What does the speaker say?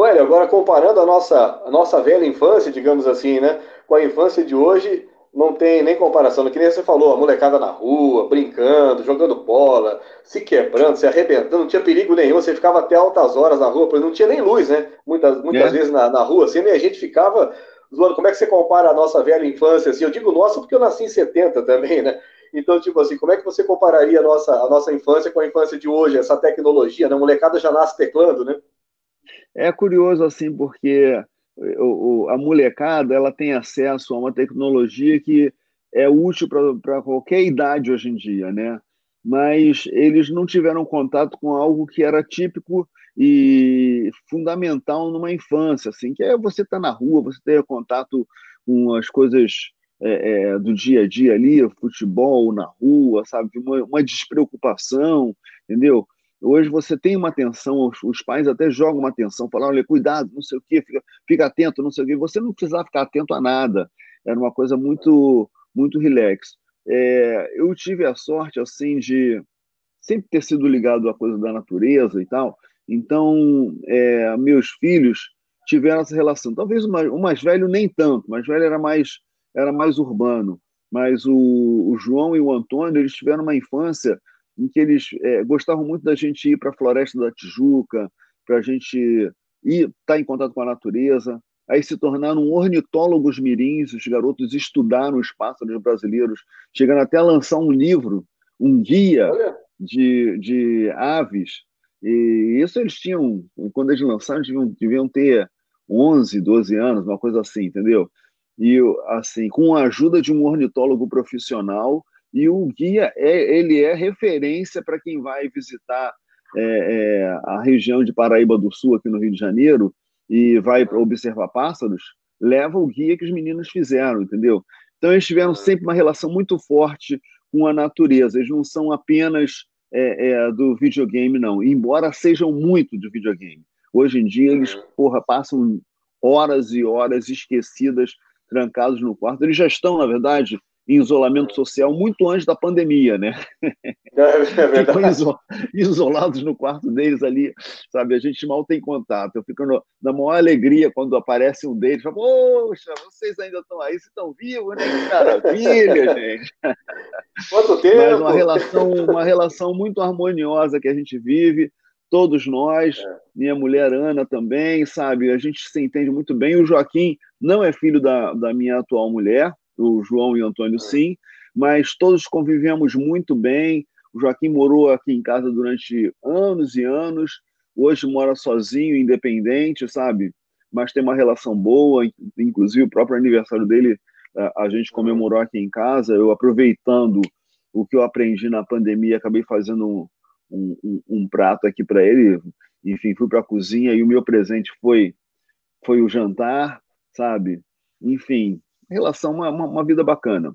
Olha, agora comparando a nossa, a nossa velha infância, digamos assim, né, com a infância de hoje, não tem nem comparação. Que nem você falou, a molecada na rua, brincando, jogando bola, se quebrando, se arrebentando, não tinha perigo nenhum, você ficava até altas horas na rua, porque não tinha nem luz, né? Muitas, muitas é. vezes na, na rua, assim, né? a gente ficava zoando. Como é que você compara a nossa velha infância, assim? Eu digo nossa porque eu nasci em 70 também, né? Então, tipo assim, como é que você compararia a nossa, a nossa infância com a infância de hoje, essa tecnologia, né? A molecada já nasce teclando, né? É curioso, assim, porque a molecada ela tem acesso a uma tecnologia que é útil para qualquer idade hoje em dia, né? Mas eles não tiveram contato com algo que era típico e fundamental numa infância, assim, que é você estar tá na rua, você ter contato com as coisas é, é, do dia a dia ali, futebol na rua, sabe? Uma, uma despreocupação, entendeu? Hoje você tem uma atenção, os, os, pais até jogam uma atenção, falam, olha, cuidado, não sei o quê, fica, fica atento, não sei o quê. Você não precisava ficar atento a nada. Era uma coisa muito, muito relax. É, eu tive a sorte, assim, de sempre ter sido ligado à coisa da natureza e tal. Então, é, meus filhos tiveram essa relação. Talvez o mais, o mais velho nem tanto, o mais velho era mais, era mais urbano. Mas o, o João e o Antônio, eles tiveram uma infância em que eles é, gostavam muito da gente ir para a Floresta da Tijuca, para a gente ir estar tá em contato com a natureza. Aí se tornaram ornitólogos mirins, os garotos estudaram os pássaros brasileiros, chegando até a lançar um livro, um guia de, de aves. E isso eles tinham, quando eles lançaram, deviam, deviam ter 11, 12 anos, uma coisa assim, entendeu? E assim, com a ajuda de um ornitólogo profissional, e o guia é, ele é referência para quem vai visitar é, é, a região de Paraíba do Sul, aqui no Rio de Janeiro, e vai observar pássaros, leva o guia que os meninos fizeram, entendeu? Então eles tiveram sempre uma relação muito forte com a natureza, eles não são apenas é, é, do videogame, não, embora sejam muito do videogame. Hoje em dia eles porra, passam horas e horas esquecidas, trancados no quarto. Eles já estão, na verdade, em isolamento social muito antes da pandemia, né? É, é verdade. isolados no quarto deles ali, sabe? A gente mal tem contato. Eu fico no, na maior alegria quando aparece um deles, falo, poxa, vocês ainda estão aí, vocês estão vivos, né? Que maravilha, gente. Quanto tempo? Mas uma relação, uma relação muito harmoniosa que a gente vive, todos nós, é. minha mulher Ana também, sabe? A gente se entende muito bem. O Joaquim não é filho da, da minha atual mulher, o João e o Antônio sim, mas todos convivemos muito bem. O Joaquim morou aqui em casa durante anos e anos, hoje mora sozinho, independente, sabe? Mas tem uma relação boa, inclusive o próprio aniversário dele a gente comemorou aqui em casa. Eu aproveitando o que eu aprendi na pandemia, acabei fazendo um, um, um prato aqui para ele. Enfim, fui para a cozinha e o meu presente foi foi o jantar, sabe? Enfim, relação, uma, uma, uma vida bacana.